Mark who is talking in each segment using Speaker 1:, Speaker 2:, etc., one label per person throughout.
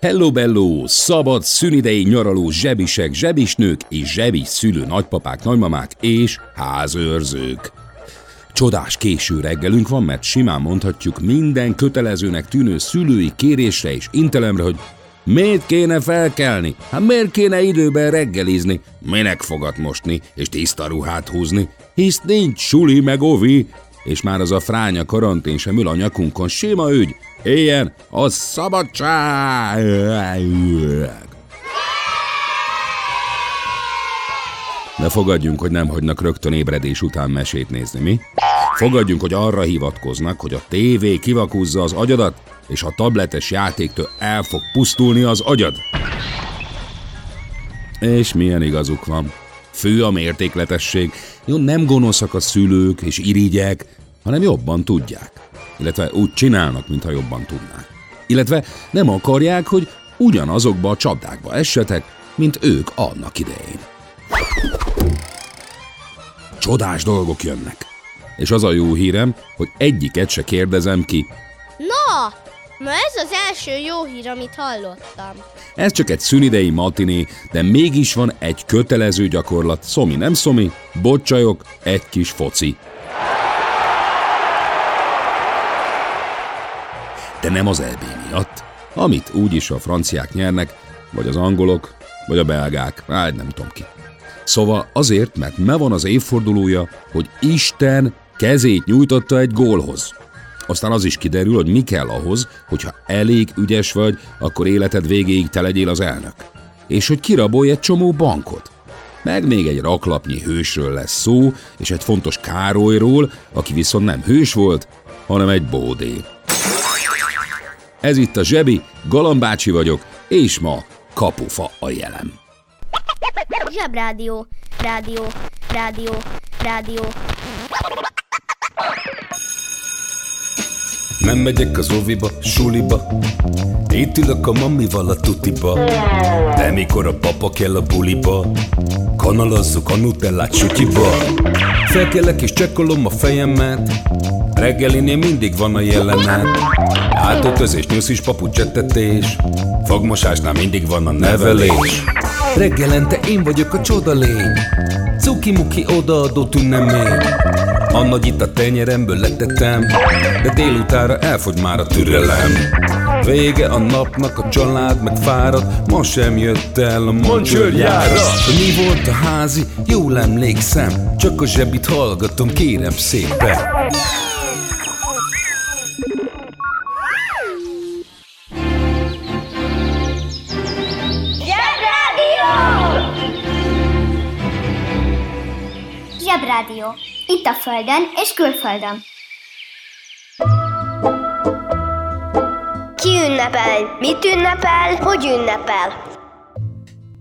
Speaker 1: Hello bello, szabad szünidei nyaraló zsebisek, zsebisnők és zsebis szülő nagypapák, nagymamák és házőrzők. Csodás késő reggelünk van, mert simán mondhatjuk minden kötelezőnek tűnő szülői kérésre és intelemre, hogy miért kéne felkelni? Hát miért kéne időben reggelizni? Minek fogat mosni és tiszta ruhát húzni? Hisz nincs suli meg ovi, és már az a fránya karantén sem ül a nyakunkon, séma ügy, Éljen a szabadság! De fogadjunk, hogy nem hagynak rögtön ébredés után mesét nézni, mi? Fogadjunk, hogy arra hivatkoznak, hogy a tévé kivakúzza az agyadat, és a tabletes játéktől el fog pusztulni az agyad. És milyen igazuk van. Fő a mértékletesség. Jó, nem gonoszak a szülők és irigyek, hanem jobban tudják illetve úgy csinálnak, mintha jobban tudnák. Illetve nem akarják, hogy ugyanazokba a csapdákba essetek, mint ők annak idején. Csodás dolgok jönnek. És az a jó hírem, hogy egyiket se kérdezem ki.
Speaker 2: Na, ma ez az első jó hír, amit hallottam.
Speaker 1: Ez csak egy szünidei matiné, de mégis van egy kötelező gyakorlat. Szomi nem szomi, bocsajok, egy kis foci. De nem az EB miatt, amit úgyis a franciák nyernek, vagy az angolok, vagy a belgák, hát nem tudom ki. Szóval azért, mert me van az évfordulója, hogy Isten kezét nyújtotta egy gólhoz. Aztán az is kiderül, hogy mi kell ahhoz, hogyha elég ügyes vagy, akkor életed végéig te legyél az elnök. És hogy kirabolj egy csomó bankot. Meg még egy raklapnyi hősről lesz szó, és egy fontos Károlyról, aki viszont nem hős volt, hanem egy bódé. Ez itt a Zsebi, Galambácsi vagyok, és ma kapufa a jelem.
Speaker 2: Zsebrádió, rádió, rádió, rádió.
Speaker 3: Nem megyek az óviba, suliba. Itt ülök a mamival a tutiba. De mikor a papa kell a buliba Kanalazzuk a nutellát sütyiba Felkelek és csekkolom a fejemet. Reggelinél mindig van a jelenet. Átöltözés, nyuszis, papucsettetés Fogmosásnál mindig van a nevelés. Reggelente én vagyok a csoda lény. Cuki-muki odaadó tünemény A nagy itt a tenyeremből letettem De délutára elfogy már a türelem. Vége a napnak, a család meg fárad Ma sem jött el a mancsőrjára Mi volt a házi? Jól emlékszem Csak a zsebit hallgatom, kérem szépen.
Speaker 4: Zsebrádió. Itt a Földön és külföldön.
Speaker 5: Ki ünnepel? Mit ünnepel? Hogy ünnepel?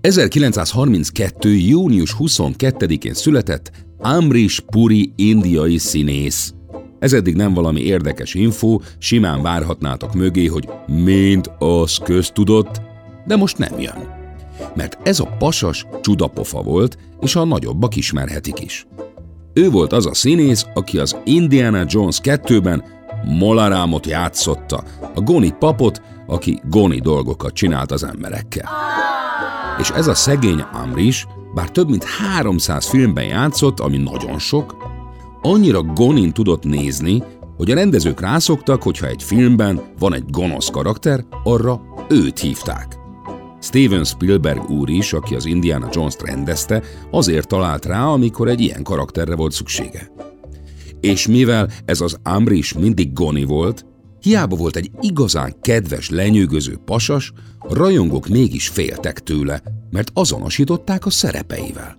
Speaker 1: 1932. június 22-én született Amrish Puri indiai színész. Ez eddig nem valami érdekes info, simán várhatnátok mögé, hogy mint az köztudott, de most nem jön. Mert ez a pasas csudapofa volt, és a nagyobbak ismerhetik is. Ő volt az a színész, aki az Indiana Jones 2-ben Molarámot játszotta, a Goni papot, aki Goni dolgokat csinált az emberekkel. És ez a szegény Amris, bár több mint 300 filmben játszott, ami nagyon sok, annyira Gonin tudott nézni, hogy a rendezők rászoktak, hogyha egy filmben van egy gonosz karakter, arra őt hívták. Steven Spielberg úr is, aki az Indiana Jones-t rendezte, azért talált rá, amikor egy ilyen karakterre volt szüksége. És mivel ez az Amris mindig goni volt, hiába volt egy igazán kedves, lenyűgöző pasas, a rajongók mégis féltek tőle, mert azonosították a szerepeivel.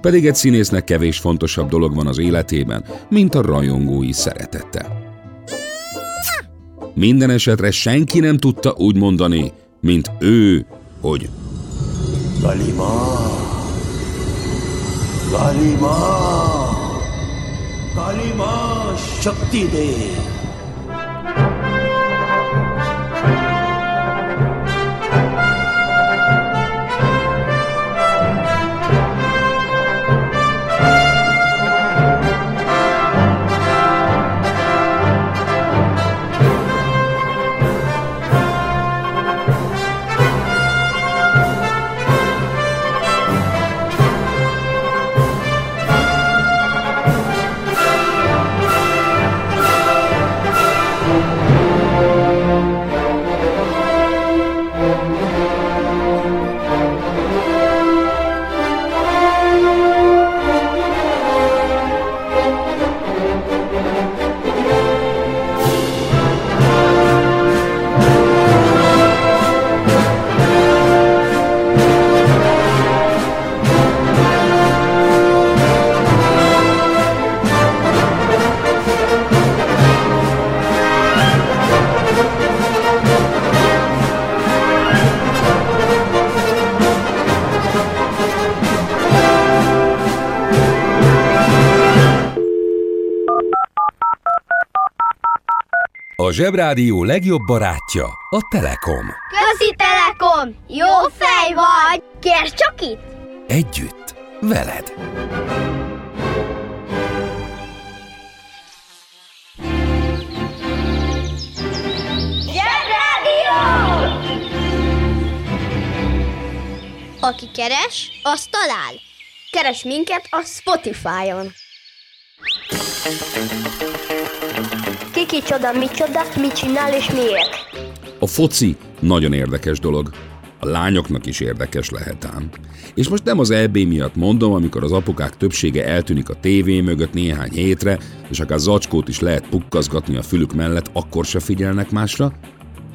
Speaker 1: Pedig egy színésznek kevés fontosabb dolog van az életében, mint a rajongói szeretete. Minden esetre senki nem tudta úgy mondani, mint ő hogy
Speaker 6: Galima! Galima! Galima Shakti Dev!
Speaker 3: A Zsebrádió legjobb barátja a Telekom.
Speaker 4: Közi Telekom! Jó fej vagy! Kérd csak itt!
Speaker 3: Együtt, veled.
Speaker 4: Zsebrádió!
Speaker 2: Aki keres, az talál.
Speaker 4: Keres minket a Spotify-on. Kiki csoda, micsoda, mit csinál és miért?
Speaker 1: A foci nagyon érdekes dolog. A lányoknak is érdekes lehet ám. És most nem az EB miatt mondom, amikor az apukák többsége eltűnik a tévé mögött néhány hétre, és akár zacskót is lehet pukkazgatni a fülük mellett, akkor se figyelnek másra.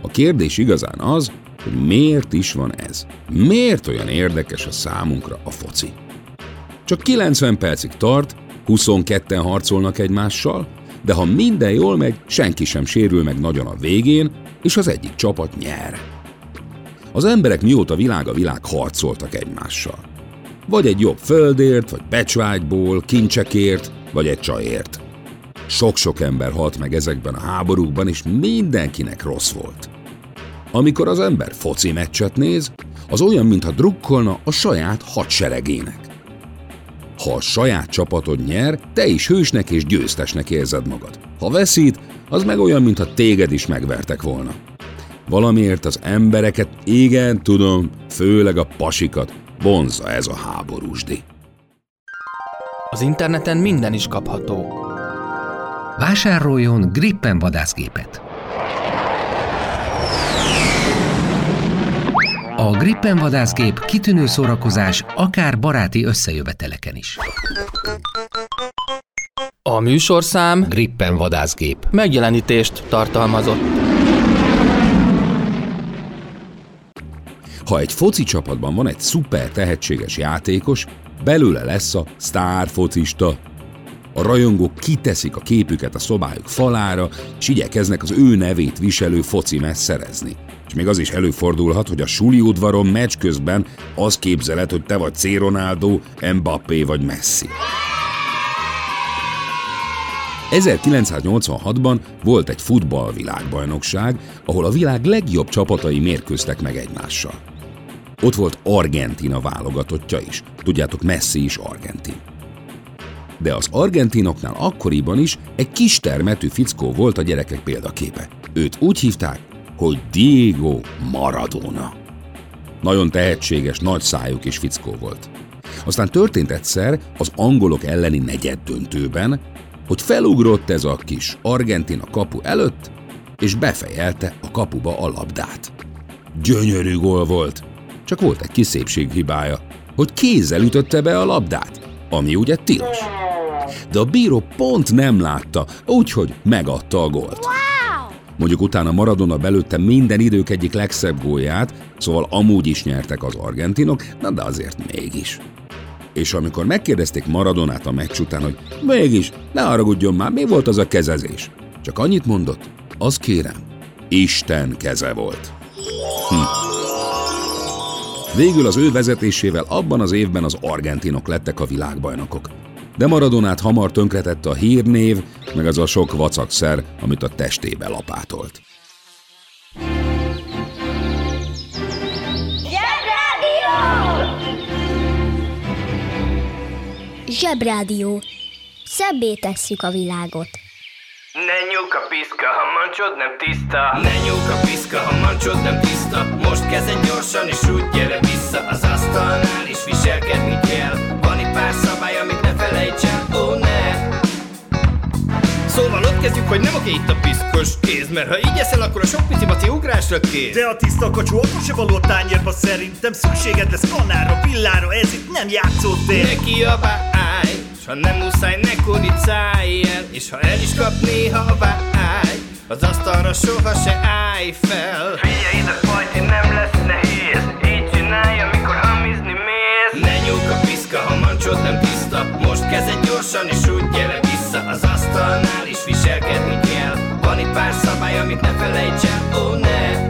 Speaker 1: A kérdés igazán az, hogy miért is van ez? Miért olyan érdekes a számunkra a foci? Csak 90 percig tart, 22-en harcolnak egymással, de ha minden jól megy, senki sem sérül meg nagyon a végén, és az egyik csapat nyer. Az emberek mióta világ a világ harcoltak egymással. Vagy egy jobb földért, vagy becsvágyból, kincsekért, vagy egy csajért. Sok-sok ember halt meg ezekben a háborúkban, és mindenkinek rossz volt. Amikor az ember foci meccset néz, az olyan, mintha drukkolna a saját hadseregének. Ha a saját csapatod nyer, te is hősnek és győztesnek érzed magad. Ha veszít, az meg olyan, mintha téged is megvertek volna. Valamiért az embereket, igen, tudom, főleg a pasikat, vonzza ez a háborúsdi.
Speaker 7: Az interneten minden is kapható.
Speaker 8: Vásároljon Gripen vadászgépet! A Gripen vadászgép kitűnő szórakozás akár baráti összejöveteleken is.
Speaker 7: A műsorszám
Speaker 8: Gripen vadászgép.
Speaker 7: megjelenítést tartalmazott.
Speaker 1: Ha egy foci csapatban van egy szuper tehetséges játékos, belőle lesz a sztár focista. A rajongók kiteszik a képüket a szobájuk falára, és igyekeznek az ő nevét viselő foci szerezni. És még az is előfordulhat, hogy a suli udvaron meccs közben az képzeled, hogy te vagy C. Ronaldo, Mbappé vagy Messi. 1986-ban volt egy futballvilágbajnokság, ahol a világ legjobb csapatai mérkőztek meg egymással. Ott volt Argentina válogatottja is. Tudjátok, Messi is argentin. De az argentinoknál akkoriban is egy kis termetű fickó volt a gyerekek példaképe. Őt úgy hívták, hogy Diego Maradona. Nagyon tehetséges, nagy szájú kis fickó volt. Aztán történt egyszer az angolok elleni negyed döntőben, hogy felugrott ez a kis argentin a kapu előtt, és befejelte a kapuba a labdát. Gyönyörű gól volt, csak volt egy kis szépséghibája, hogy kézzel ütötte be a labdát, ami ugye tilos. De a bíró pont nem látta, úgyhogy megadta a gólt. Mondjuk utána Maradona belőtte minden idők egyik legszebb gólját, szóval amúgy is nyertek az argentinok, na de azért mégis. És amikor megkérdezték Maradonát a meccs után, hogy mégis, ne haragudjon már, mi volt az a kezezés? Csak annyit mondott, az kérem, Isten keze volt. Hm. Végül az ő vezetésével abban az évben az argentinok lettek a világbajnokok. De Maradonát hamar tönkretette a hírnév, meg az a sok vacakszer, amit a testébe lapátolt.
Speaker 5: Zsebrádió. Szebbé tesszük a világot.
Speaker 9: Ne nyúk a piszka, ha mancsod nem tiszta Ne nyúk a piszka, ha mancsod nem tiszta Most kezden gyorsan és úgy gyere vissza Az asztalnál is viselkedni kell Van itt pár szabály, amit ne felejts el, ó oh, ne. Szóval ott kezdjük, hogy nem oké itt a piszkos kéz Mert ha így eszel, akkor a sok pici maci ugrásra kész
Speaker 6: De a tiszta kacsú akkor se való a tányérba szerintem Szükséged lesz kanára, villára, ez itt nem játszótér.
Speaker 9: Ne kiabálj, s ha nem muszáj, ne kuricálj el És ha el is kap néha a vágy Az asztalra soha se állj fel. Figyelj ide, fajti, nem lesz nehéz Így csinálj, amikor hamizni mész. Ne nyúk a piszka, ha mancsod nem kezded gyorsan és úgy gyere vissza. Az asztalnál is viselkedni kell. Van itt pár szabály, amit ne felejts el, ó oh, ne.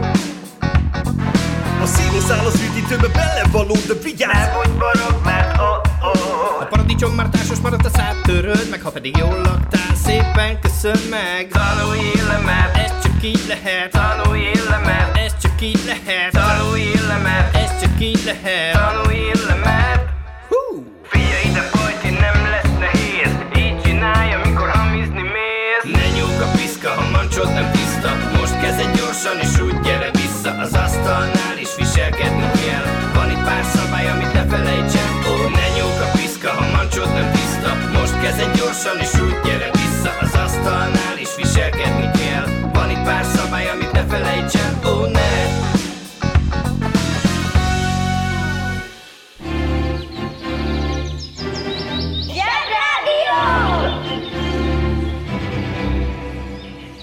Speaker 6: A színuszál az üdítőbe belevaló, de vigyázz!
Speaker 9: Ne budj barok, mert oh, oh. A paradicsom már társas maradt a szád töröd meg Ha pedig jól laktál, szépen köszön meg. Tanulj le, mert ez csak így lehet. Tanulj le, mert ez csak így lehet. Tanulj le, mert ez csak így lehet. Tanulj le, mert mancsod nem tiszta. Most kezded gyorsan és úgy gyere vissza. Az asztalnál is viselkedni kell. Van itt pár szabály, amit ne felejts el Ó, ne nyúk a piszka, ha mancsod nem tiszta. Most kezded gyorsan és úgy gyere vissza. Az asztalnál is viselkedni kell. Van itt pár szabály, amit ne felejts el Ó, ne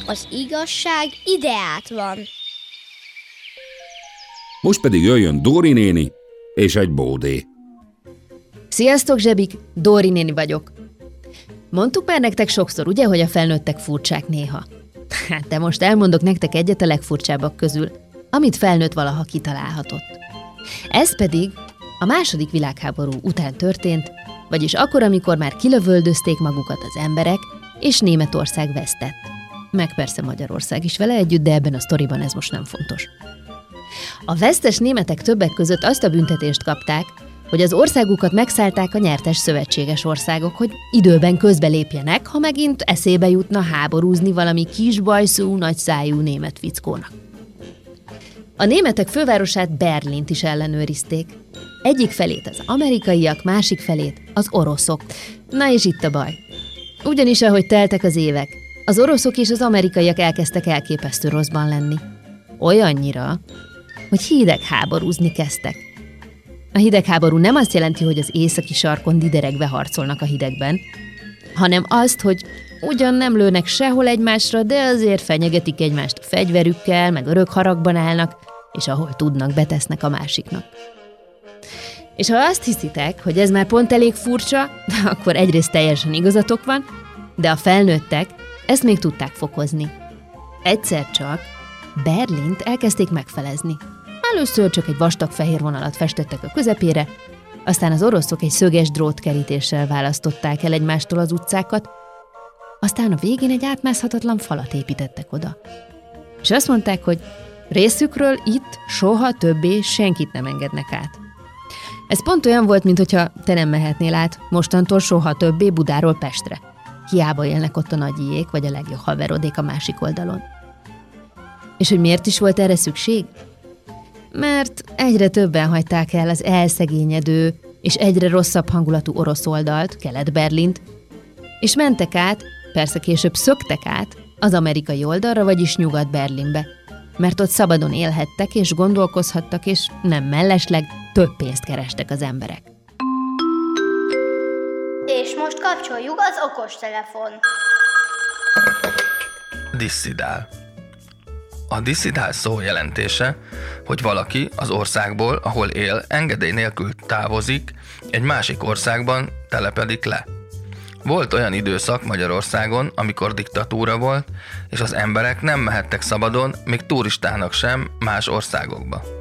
Speaker 2: Az igazság ideát van.
Speaker 1: Most pedig jöjjön Dóri néni és egy bódé.
Speaker 10: Sziasztok, zsebik! Dóri néni vagyok. Mondtuk már nektek sokszor, ugye, hogy a felnőttek furcsák néha? Hát, de most elmondok nektek egyet a legfurcsábbak közül, amit felnőtt valaha kitalálhatott. Ez pedig a második világháború után történt, vagyis akkor, amikor már kilövöldözték magukat az emberek, és Németország vesztett. Meg persze Magyarország is vele együtt, de ebben a sztoriban ez most nem fontos. A vesztes németek többek között azt a büntetést kapták, hogy az országukat megszállták a nyertes szövetséges országok, hogy időben közbelépjenek, ha megint eszébe jutna háborúzni valami kisbajszú, nagyszájú német fickónak. A németek fővárosát Berlint is ellenőrizték. Egyik felét az amerikaiak, másik felét az oroszok. Na és itt a baj. Ugyanis, ahogy teltek az évek, az oroszok és az amerikaiak elkezdtek elképesztő rosszban lenni. Olyannyira, hogy hidegháborúzni kezdtek. A hidegháború nem azt jelenti, hogy az északi sarkon dideregve harcolnak a hidegben, hanem azt, hogy ugyan nem lőnek sehol egymásra, de azért fenyegetik egymást fegyverükkel, meg örök haragban állnak, és ahol tudnak, betesznek a másiknak. És ha azt hiszitek, hogy ez már pont elég furcsa, akkor egyrészt teljesen igazatok van, de a felnőttek ezt még tudták fokozni. Egyszer csak Berlint elkezdték megfelezni. Először csak egy vastag fehér vonalat festettek a közepére, aztán az oroszok egy szöges drótkerítéssel választották el egymástól az utcákat, aztán a végén egy átmászhatatlan falat építettek oda. És azt mondták, hogy részükről itt soha többé senkit nem engednek át. Ez pont olyan volt, mintha te nem mehetnél át mostantól soha többé Budáról Pestre. Hiába élnek ott a nagyiék, vagy a legjobb haverodék a másik oldalon. És hogy miért is volt erre szükség? Mert egyre többen hagyták el az elszegényedő és egyre rosszabb hangulatú orosz oldalt, Kelet-Berlint, és mentek át, persze később szöktek át, az amerikai oldalra, vagyis Nyugat-Berlinbe, mert ott szabadon élhettek és gondolkozhattak, és nem mellesleg több pénzt kerestek az emberek.
Speaker 4: És most kapcsoljuk az okostelefon.
Speaker 7: Disszidál. A disszidál szó jelentése, hogy valaki az országból, ahol él, engedély nélkül távozik, egy másik országban telepedik le. Volt olyan időszak Magyarországon, amikor diktatúra volt, és az emberek nem mehettek szabadon, még turistának sem más országokba.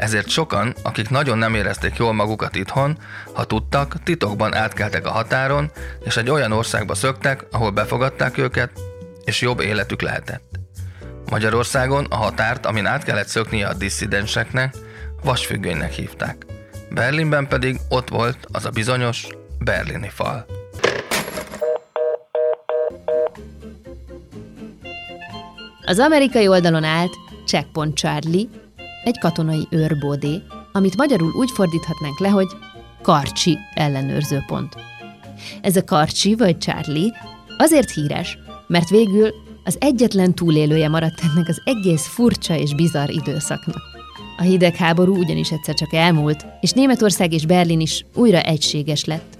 Speaker 7: Ezért sokan, akik nagyon nem érezték jól magukat itthon, ha tudtak, titokban átkeltek a határon, és egy olyan országba szöktek, ahol befogadták őket, és jobb életük lehetett. Magyarországon a határt, amin át kellett szöknie a disszidenseknek, vasfüggönynek hívták. Berlinben pedig ott volt az a bizonyos berlini fal.
Speaker 10: Az amerikai oldalon állt Checkpoint Charlie, egy katonai őrbódé, amit magyarul úgy fordíthatnánk le, hogy Karcsi ellenőrző pont. Ez a Karcsi vagy Charlie azért híres, mert végül az egyetlen túlélője maradt ennek az egész furcsa és bizarr időszaknak. A hidegháború ugyanis egyszer csak elmúlt, és Németország és Berlin is újra egységes lett.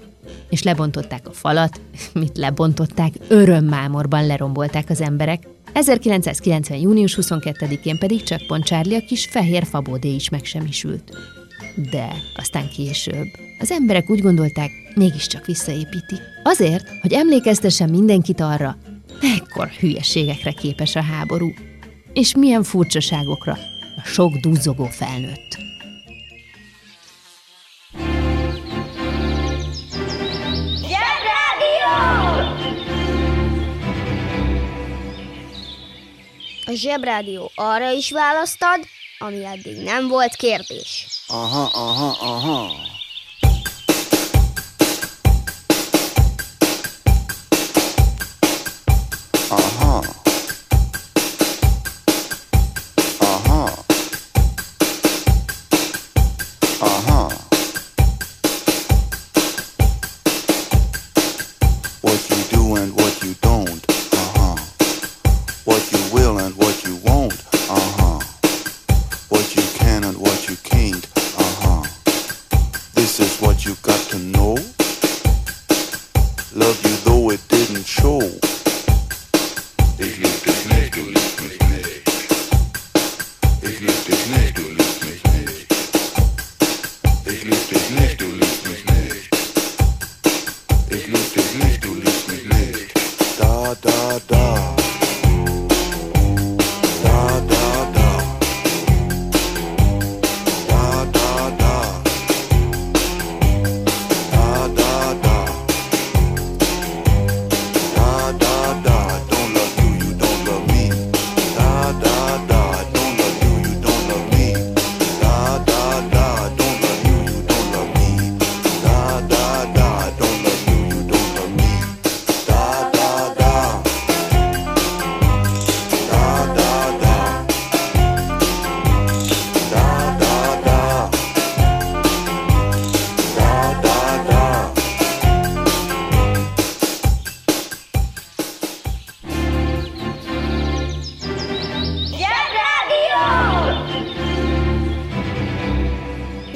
Speaker 10: És lebontották a falat, mit lebontották, örömmámorban lerombolták az emberek, 1990. június 22-én pedig csak Pont Charlie a kis fehér fabódé is megsemmisült. De aztán később az emberek úgy gondolták, mégiscsak visszaépítik. Azért, hogy emlékeztessen mindenkit arra, mekkor hülyeségekre képes a háború, és milyen furcsaságokra a sok duzzogó felnőtt.
Speaker 2: A Zsebrádió arra is választad, ami eddig nem volt kérdés.
Speaker 11: Aha, aha, aha.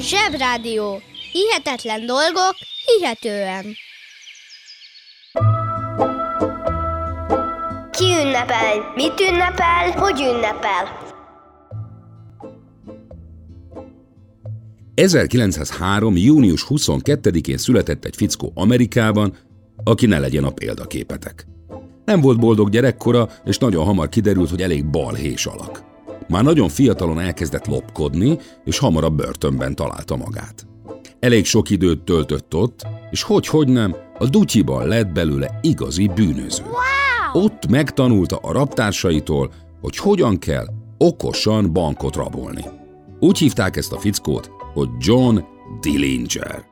Speaker 2: Zsebrádió. Hihetetlen dolgok, hihetően.
Speaker 4: Ki ünnepel? Mit ünnepel? Hogy ünnepel?
Speaker 1: 1903. június 22-én született egy fickó Amerikában, aki ne legyen a példaképetek. Nem volt boldog gyerekkora, és nagyon hamar kiderült, hogy elég balhés alak. Már nagyon fiatalon elkezdett lopkodni, és hamarabb börtönben találta magát. Elég sok időt töltött ott, és hogy-hogy nem, a dutyiban lett belőle igazi bűnöző. Wow! Ott megtanulta a raptársaitól, hogy hogyan kell okosan bankot rabolni. Úgy hívták ezt a fickót, hogy John Dillinger.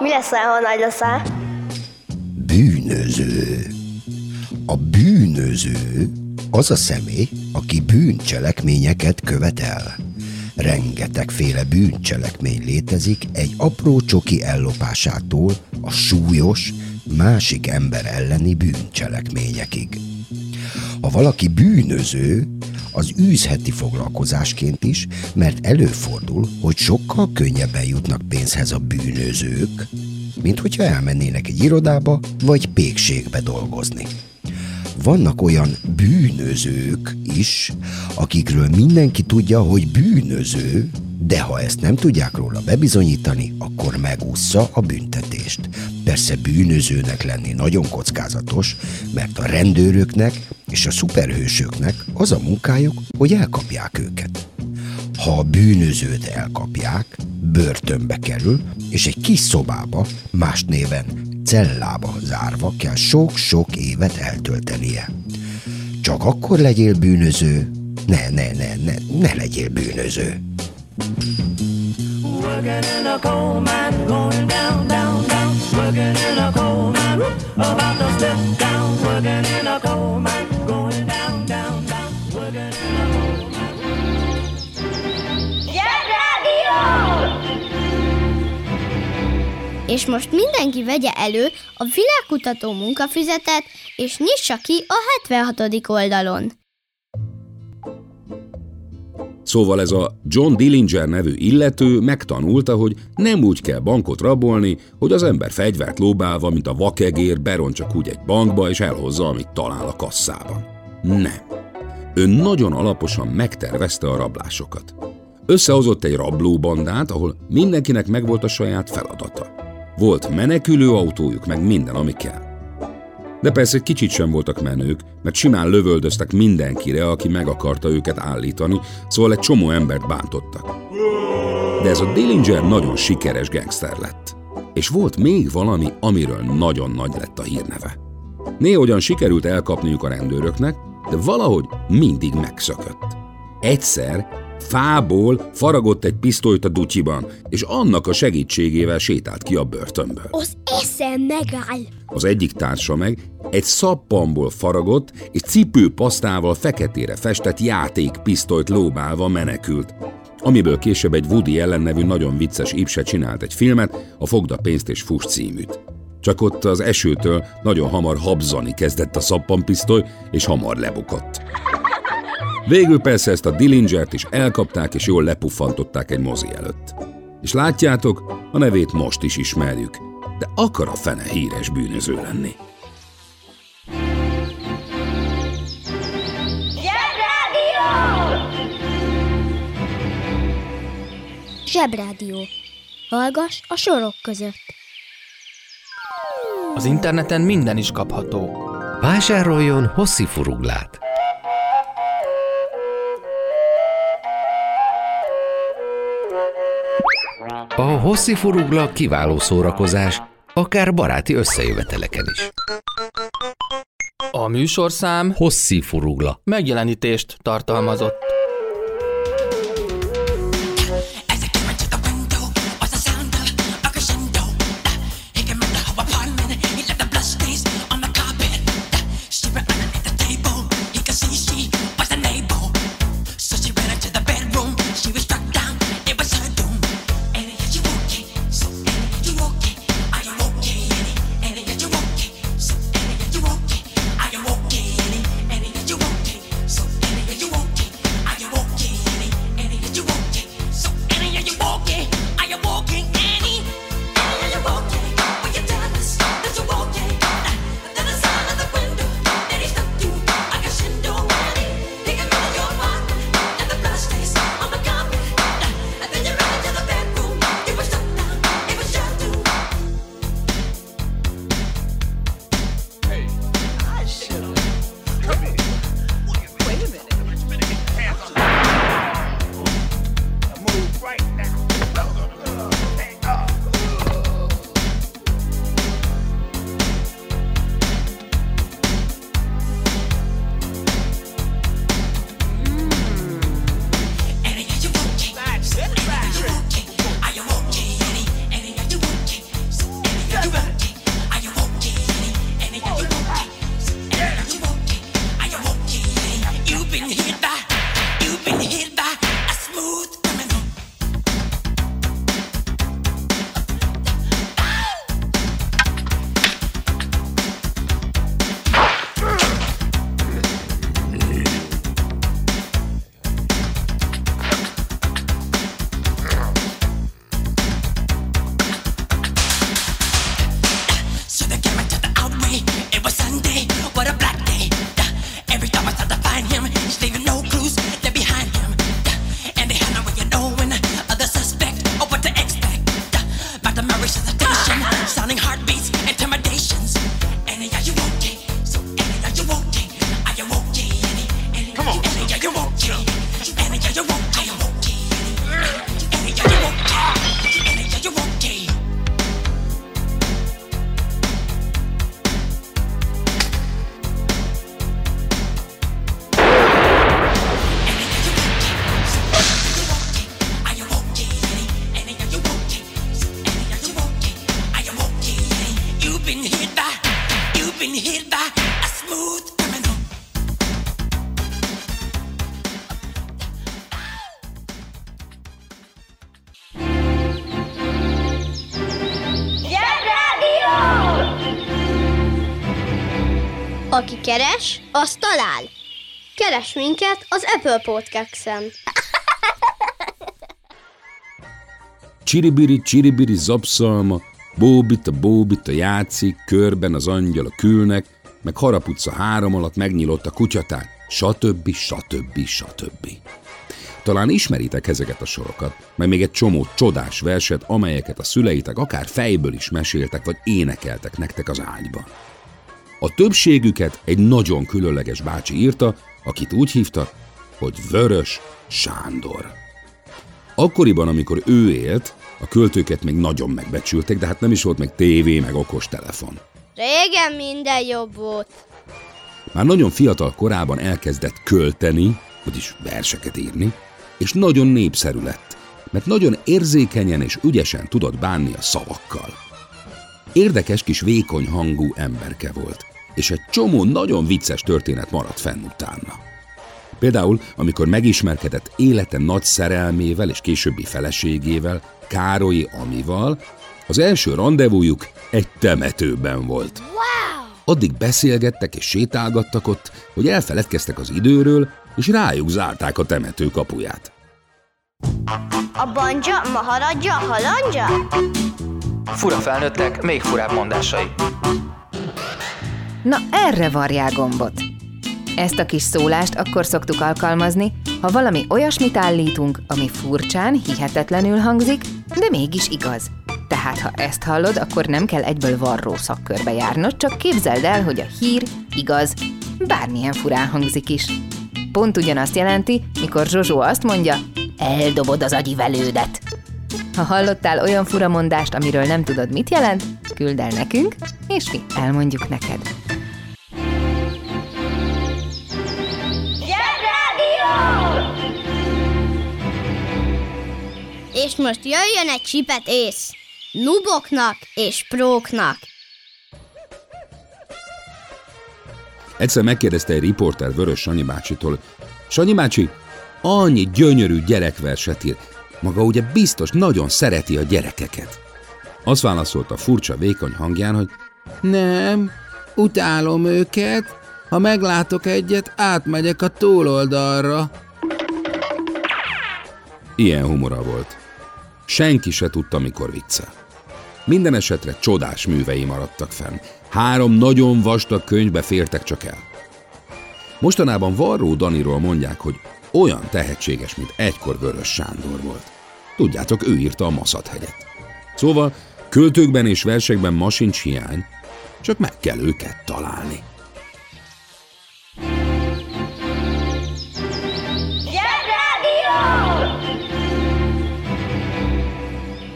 Speaker 4: Mi leszel, ha nagy leszel?
Speaker 12: Bűnöző. A bűnöző az a személy, aki bűncselekményeket követel. Rengetegféle bűncselekmény létezik egy apró csoki ellopásától a súlyos, másik ember elleni bűncselekményekig. Ha valaki bűnöző, az űzheti foglalkozásként is, mert előfordul, hogy sokkal könnyebben jutnak pénzhez a bűnözők, mint hogyha elmennének egy irodába vagy pékségbe dolgozni. Vannak olyan bűnözők is, akikről mindenki tudja, hogy bűnöző, de ha ezt nem tudják róla bebizonyítani, akkor megúszza a büntetést. Persze bűnözőnek lenni nagyon kockázatos, mert a rendőröknek és a szuperhősöknek az a munkájuk, hogy elkapják őket. Ha a bűnözőt elkapják, börtönbe kerül, és egy kis szobába, más néven cellába zárva kell sok-sok évet eltöltenie. Csak akkor legyél bűnöző, ne, ne, ne, ne, ne legyél bűnöző.
Speaker 13: Working in a coal mine, going down, down, down. Working in a coal mine, about to step down. Working in a coal mine, going down,
Speaker 2: És most mindenki vegye elő a világkutató munkafüzetet, és nyissa ki a 76. oldalon.
Speaker 1: Szóval ez a John Dillinger nevű illető megtanulta, hogy nem úgy kell bankot rabolni, hogy az ember fegyvert lóbálva, mint a vakegér, beron csak úgy egy bankba, és elhozza, amit talál a kasszában. Nem. Ő nagyon alaposan megtervezte a rablásokat. Összehozott egy rablóbandát, ahol mindenkinek megvolt a saját feladata. Volt menekülő autójuk, meg minden, ami kell. De persze kicsit sem voltak menők, mert simán lövöldöztek mindenkire, aki meg akarta őket állítani, szóval egy csomó embert bántottak. De ez a Dillinger nagyon sikeres gangster lett. És volt még valami, amiről nagyon nagy lett a hírneve. Néhogyan sikerült elkapniuk a rendőröknek, de valahogy mindig megszökött. Egyszer fából faragott egy pisztolyt a dutyiban, és annak a segítségével sétált ki a börtönből.
Speaker 5: Az eszem megáll.
Speaker 1: Az egyik társa meg egy szappanból faragott és cipőpasztával feketére festett játékpisztolyt lóbálva menekült, amiből később egy Woody Allen nevű nagyon vicces ipse csinált egy filmet, a Fogda pénzt és fuss címűt. Csak ott az esőtől nagyon hamar habzani kezdett a szappanpisztoly, és hamar lebukott. Végül persze ezt a Dillingert is elkapták, és jól lepuffantották egy mozi előtt. És látjátok, a nevét most is ismerjük, de akar a fene híres bűnöző lenni.
Speaker 2: Zsebrádió. Hallgass a sorok között.
Speaker 7: Az interneten minden is kapható.
Speaker 8: Vásároljon hosszi A hosszi furugla kiváló szórakozás, akár baráti összejöveteleken is.
Speaker 7: A műsorszám
Speaker 8: Hosszi furugla.
Speaker 7: megjelenítést tartalmazott.
Speaker 2: Keres, az talál. Keres minket az Apple Podcast-en.
Speaker 1: Csiribiri, csiribiri, zapszalma, bóbita, bóbita játszik, körben az angyal a külnek, meg haraputca három alatt megnyílott a kutyatán, stb. stb. stb. Talán ismeritek ezeket a sorokat, meg még egy csomó csodás verset, amelyeket a szüleitek akár fejből is meséltek, vagy énekeltek nektek az ágyban. A többségüket egy nagyon különleges bácsi írta, akit úgy hívtak, hogy Vörös Sándor. Akkoriban, amikor ő élt, a költőket még nagyon megbecsülték, de hát nem is volt meg tévé, meg okostelefon.
Speaker 2: Régen minden jobb volt.
Speaker 1: Már nagyon fiatal korában elkezdett költeni, vagyis verseket írni, és nagyon népszerű lett, mert nagyon érzékenyen és ügyesen tudott bánni a szavakkal. Érdekes kis vékony hangú emberke volt, és egy csomó nagyon vicces történet maradt fenn utána. Például, amikor megismerkedett élete nagy szerelmével és későbbi feleségével, Károlyi Amival, az első rendezvújuk egy temetőben volt. Addig beszélgettek és sétálgattak ott, hogy elfeledkeztek az időről, és rájuk zárták a temető kapuját.
Speaker 4: A banja, maharadja, halandja?
Speaker 7: Fura felnőttek, még furább mondásai.
Speaker 14: Na erre varjál gombot. Ezt a kis szólást akkor szoktuk alkalmazni, ha valami olyasmit állítunk, ami furcsán, hihetetlenül hangzik, de mégis igaz. Tehát ha ezt hallod, akkor nem kell egyből varró szakkörbe járnod, csak képzeld el, hogy a hír igaz, bármilyen furán hangzik is. Pont ugyanazt jelenti, mikor Zsozsó azt mondja, eldobod az agyivelődet. Ha hallottál olyan furamondást, amiről nem tudod, mit jelent, küld el nekünk, és mi elmondjuk neked.
Speaker 2: És most jöjjön egy csipet ész. Nuboknak és próknak.
Speaker 1: Egyszer megkérdezte egy riporter Vörös Sanyi bácsitól, Sanyi bácsi, annyi gyönyörű gyerekverset ír, maga ugye biztos nagyon szereti a gyerekeket. Azt válaszolta furcsa vékony hangján, hogy
Speaker 15: Nem, utálom őket. Ha meglátok egyet, átmegyek a túloldalra.
Speaker 1: Ilyen humora volt. Senki se tudta, mikor viccel. Minden esetre csodás művei maradtak fenn. Három nagyon vastag könyvbe fértek csak el. Mostanában Varró Daniról mondják, hogy olyan tehetséges, mint egykor Vörös Sándor volt. Tudjátok, ő írta a Maszat-hegyet. Szóval költőkben és versekben ma sincs hiány, csak meg kell őket találni.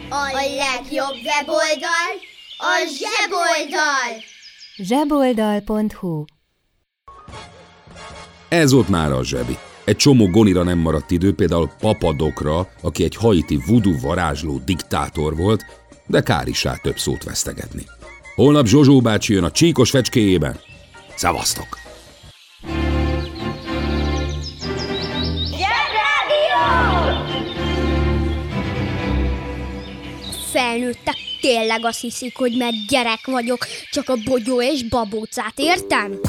Speaker 2: A legjobb weboldal a zseboldal.
Speaker 14: zseboldal.hu
Speaker 1: Ez ott már a zsebi. Egy csomó gonira nem maradt idő, például Papadokra, aki egy haiti voodoo varázsló diktátor volt, de kár is rá több szót vesztegetni. Holnap Zsozsó bácsi jön a csíkos fecskéjében. Szevasztok!
Speaker 2: Felnőttek tényleg azt hiszik, hogy mert gyerek vagyok, csak a bogyó és babócát értem?